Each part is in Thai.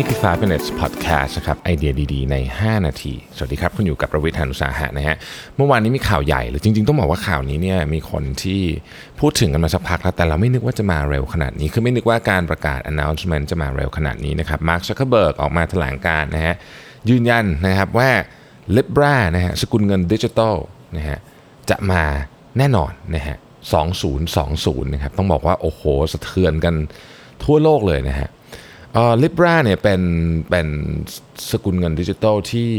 นี่คือ 5 minutes podcast นะครับไอเดียดีๆ ใน 5 นาที สวัสดีครับ คุณอยู่กับประวิทยานุสาหะนะฮะ เมื่อวานนี้มีข่าวใหญ่หรือจริงๆ ต้องบอกว่าข่าวนี้เนี่ยมีคนที่พูดถึงกันมาสักพักแล้ว แต่เราไม่นึกว่าจะมาเร็วขนาดนี้ คือไม่นึกว่าการประกาศ announcement จะมาเร็วขนาดนี้นะครับมาร์คซักเคอร์เบิร์กออกมาแถลงการณ์นะฮะยืนยันนะครับว่า Libra นะฮะสกุลเงินดิจิทัลนะฮะจะมาแน่นอนนะฮะ2020 นะครับต้องบอกว่าโอ้โหสะเทือนกันทั่วโลกเลยนะฮะ เอ่อ Libra เนี่ยเป็นเป็นสกุลเงินดิจิทัลที่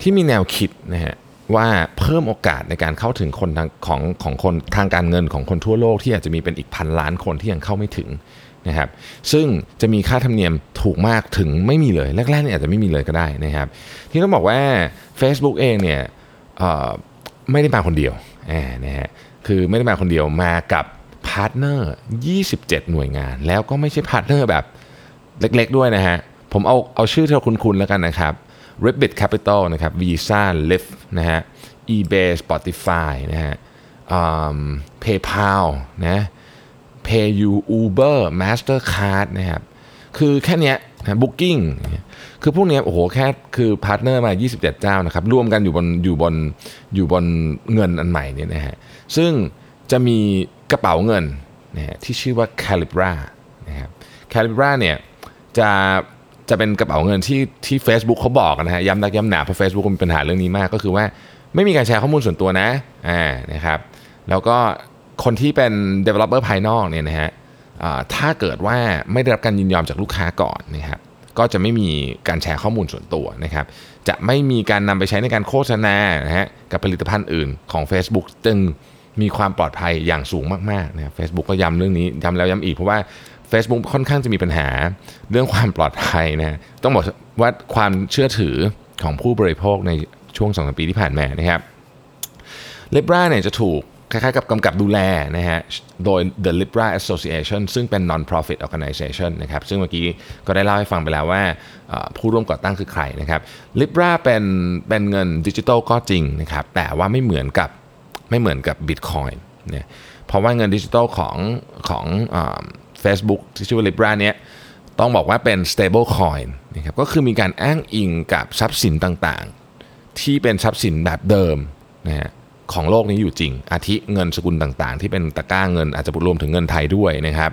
ที่มีแนวคิดนะฮะว่าเพิ่มโอกาสในการเข้าถึงคนทางของของคนทางการเงินของคนทั่วโลกที่อาจจะมีเป็นอีกพันล้านคนที่ยังเข้าไม่ถึงนะครับซึ่งจะมีค่าธรรมเนียมถูกมากถึงไม่มีเลย แรกๆเนี่ยอาจจะไม่มีเลยก็ได้นะครับ ที่ต้องบอกว่า Facebook เองเนี่ยไม่ได้มาคนเดียวนะฮะคือไม่ได้มาคนเดียวมากับ partner 27 หน่วยงาน แล้วก็ไม่ใช่ partner แบบเล็กๆด้วยนะฮะ ผมเอาเอาชื่อที่เราคุ้นๆแล้วกันนะครับ Ribbit Capital นะครับ Visa Lyft นะฮะ eBay Spotify นะฮะอืม PayPal นะ PayU Uber Mastercard นะครับ คือแค่เนี้ยนะ Booking คือพวกเนี้ยโอ้โหแค่คือ partner มา 27 เจ้านะครับ ร่วมกันอยู่บนอยู่บนอยู่บนเงินอันใหม่เนี่ยนะฮะ ซึ่งจะมี กระเป๋าเงินนะฮะที่ชื่อว่า Calibra นะครับ Calibra เนี่ยจะจะเป็นกระเป๋าเงินที่ที่ Facebook เขาบอกนะฮะย้ำนักย้ำหนาเพราะ Facebook มีปัญหาเรื่องนี้มากก็คือว่าไม่มีการแชร์ข้อมูลส่วนตัวนะอ่านะครับแล้วก็คนที่เป็น developer ภายนอกเนี่ยนะฮะอ่าถ้าเกิดว่าไม่ได้รับการยินยอมจากลูกค้าก่อนนะครับก็จะไม่มีการแชร์ข้อมูลส่วนตัวนะครับ จะไม่มีการนำไปใช้ในการโฆษณานะฮะกับผลิตภัณฑ์อื่นของ Facebook จึง มีความปลอดภัยอย่างสูงมากๆนะครับ Facebook ก็ย้ำเรื่องนี้ย้ำแล้วย้ำอีกเพราะว่า Facebook ค่อนข้างจะมีปัญหาเรื่องความปลอดภัยนะต้องบอกว่าความเชื่อถือของผู้บริโภคในช่วง2ปีที่ผ่านมานะครับ Libra เนี่ยจะถูกคล้ายๆกับกำกับดูแลนะฮะโดย The Libra Association ซึ่งเป็น non-profit organization นะครับซึ่งเมื่อกี้ก็ได้เล่าให้ฟังไปแล้วว่าผู้ร่วมก่อตั้งคือใครนะครับ Libra เป็นเป็นเงินดิจิทัลก็จริงนะครับแต่ว่าไม่เหมือนกับ ไม่เหมือนกับ Bitcoin เนี่ยเพราะว่าเงินดิจิทัลของของเอ่อ Facebook ที่ชื่อว่า Libra เนี้ยต้องบอกว่าเป็น stable coin นะครับก็คือมีการอ้างอิงกับทรัพย์สินต่างๆ ที่เป็นทรัพย์สินแบบเดิมนะฮะของโลกนี้อยู่จริง อาทิเงินสกุลต่างๆ ที่เป็นตะกร้าเงินอาจจะรวมถึงเงินไทยด้วยนะครับ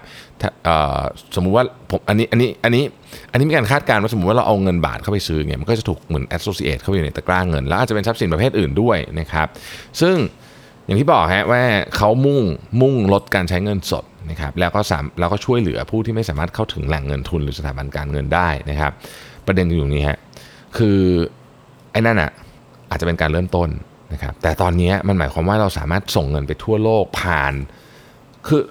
สมมุติว่าผมอันนี้อันนี้อันนี้อันนี้มีการคาดการณ์ว่าสมมติว่าเราเอาเงินบาทเข้าไปซื้อเนี่ยมันก็จะถูกเหมือน associate เข้าไปอยู่ในตะกร้าเงิน แล้วอาจจะเป็นทรัพย์สินประเภทอื่นด้วยนะครับซึ่ง อย่างที่บอกฮะว่าเขามุ่งมุ่งลดการใช้เงินสดนะครับแล้วก็สามแล้วก็ช่วยเหลือผู้ที่ไม่สามารถเข้าถึงแหล่งเงินทุนหรือสถาบันการเงินได้นะครับ ประเด็นอยู่ตรงนี้ฮะคือไอ้นั่นอะอาจจะเป็นการเริ่มต้นนะครับแต่ตอนนี้มันหมายความว่าเราสามารถส่งเงินไปทั่วโลกผ่านคือ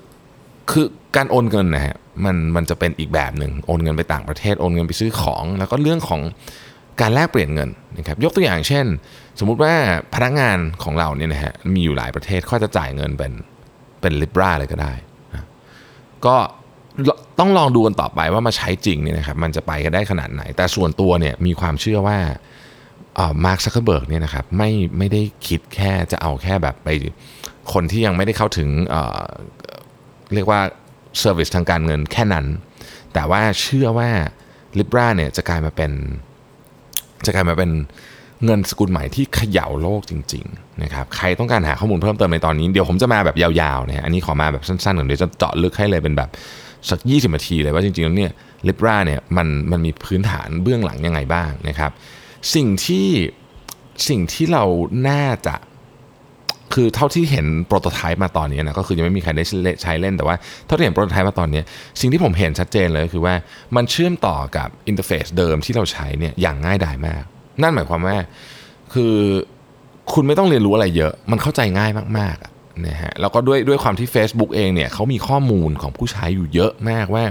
คือการโอนเงินนะฮะมันมันจะเป็นอีกแบบหนึ่งโอนเงินไปต่างประเทศโอนเงินไปซื้อของ แล้วก็เรื่องของ การแลกเปลี่ยนเงินนะครับยกตัวอย่างเช่น สมมุติว่าพนักงานของเราเนี่ยนะฮะมีอยู่หลายประเทศเขาจะจ่ายเงินเป็นเป็นลิบราเลยก็ได้นะก็ต้องลองดูกันต่อไปว่ามาใช้จริงเนี่ยนะครับมันจะไปกันได้ขนาดไหน แต่ส่วนตัวเนี่ยมีความเชื่อว่ามาร์คซักเคอร์เบิร์กเนี่ยนะครับไม่ไม่ได้คิดแค่จะเอาแค่แบบไปคนที่ยังไม่ได้เข้าถึงเอ่อเรียกว่า service ทางการเงินแค่นั้น แต่ว่าเชื่อว่า Libra เนี่ยจะกลายมาเป็น จะกลายมาเป็นเงินสกุลใหม่ที่เขย่าโลกจริงๆนะครับใครต้องการหาข้อมูลเพิ่มเติมในตอนนี้เดี๋ยวผมจะมาแบบยาวๆนะฮะอันนี้ขอมาแบบสั้นๆก่อนเดี๋ยวจะเจาะลึกให้เลยเป็นแบบสัก 20นาทีเลยว่าจริงๆแล้วเนี่ย Libra เนี่ยมันมันมีพื้นฐานเบื้องหลังยังไงบ้างนะครับ สิ่งที่สิ่งที่เราน่าจะ คือเท่าที่เห็น prototype มาตอนนี้นะก็คือยังไม่มีใครได้ใช้เล่นแต่ว่าเท่าที่เห็น prototype มาตอนนี้ สิ่งที่ผมเห็นชัดเจนเลยก็คือว่ามันเชื่อมต่อกับ interface เดิมที่เราใช้เนี่ยอย่างง่ายดายมาก นั่นหมายความว่าคือคุณไม่ต้องเรียนรู้อะไรเยอะ มันเข้าใจง่ายมากๆนะฮะแล้วก็ด้วยด้วยความที่ Facebook เองเนี่ยเขามีข้อมูลของผู้ใช้อยู่เยอะมากว่า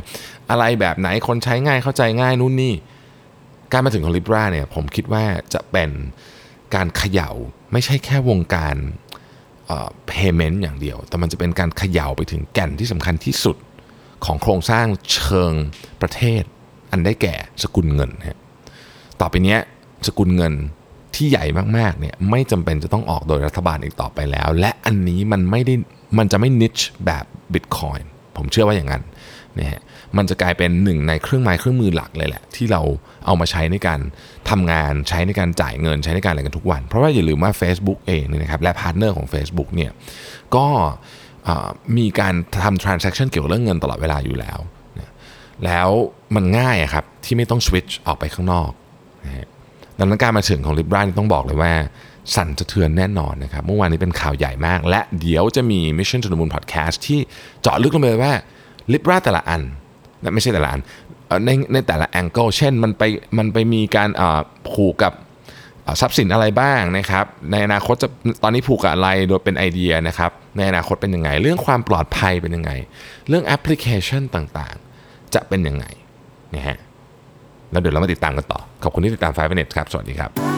อะไรแบบไหนคนใช้ง่ายเข้าใจง่ายนู่นนี่ การมาถึงของ Libra เนี่ยผมคิดว่าจะเป็นการเขย่าไม่ใช่แค่วงการ payment อย่างเดียว แต่มันจะเป็นการเขย่าไปถึงแก่นที่สำคัญที่สุดของโครงสร้างเชิงประเทศ อันได้แก่สกุลเงินฮะต่อไปนี้สกุลเงินที่ใหญ่มากๆเนี่ยไม่จำเป็นจะต้องออกโดยรัฐบาลอีกต่อไปแล้ว และอันนี้มันไม่ได้มันจะไม่ niche แบบ Bitcoin ผมเชื่อว่าอย่างนั้น นะฮะมันจะกลายเป็นหนึ่งในเครื่องไม้เครื่องมือหลักเลยแหละ ที่เราเอามาใช้ในการทำงานใช้ในการจ่ายเงินใช้ในการอะไรกันทุกวัน เพราะว่าอย่าลืมว่า Facebook เองนี่นะครับและ partner ของ Facebook เนี่ยก็มีการทำ transaction เกี่ยวกับเรื่องเงินตลอดเวลาอยู่แล้วนะแล้วมันง่ายอะครับที่ไม่ต้อง switch ออกไปข้างนอกนะดังนั้นการมาถึงของ Libra นี่ต้องบอกเลยว่า สั่นสะเทือนแน่นอนนะครับ เมื่อวานนี้เป็นข่าวใหญ่มาก และเดี๋ยวจะมี Mission to the Moon Podcast ที่เจาะลึกลงไปว่า Libra แต่ละอันไม่ใช่แต่ละอันในในแต่ละแองเกิลเช่นมันไปมันไปมีการผูกกับทรัพย์สินอะไรบ้างนะครับในอนาคตจะตอนนี้ผูกกับอะไรโดยเป็นไอเดียนะครับในอนาคตเป็นยังไง เรื่องความปลอดภัยเป็นยังไง เรื่องแอปพลิเคชันต่างๆ จะเป็นยังไงนะฮะแล้วเดี๋ยวเรามาติดตามกันต่อ ขอบคุณที่ติดตาม5 Minutes ครับ สวัสดีครับ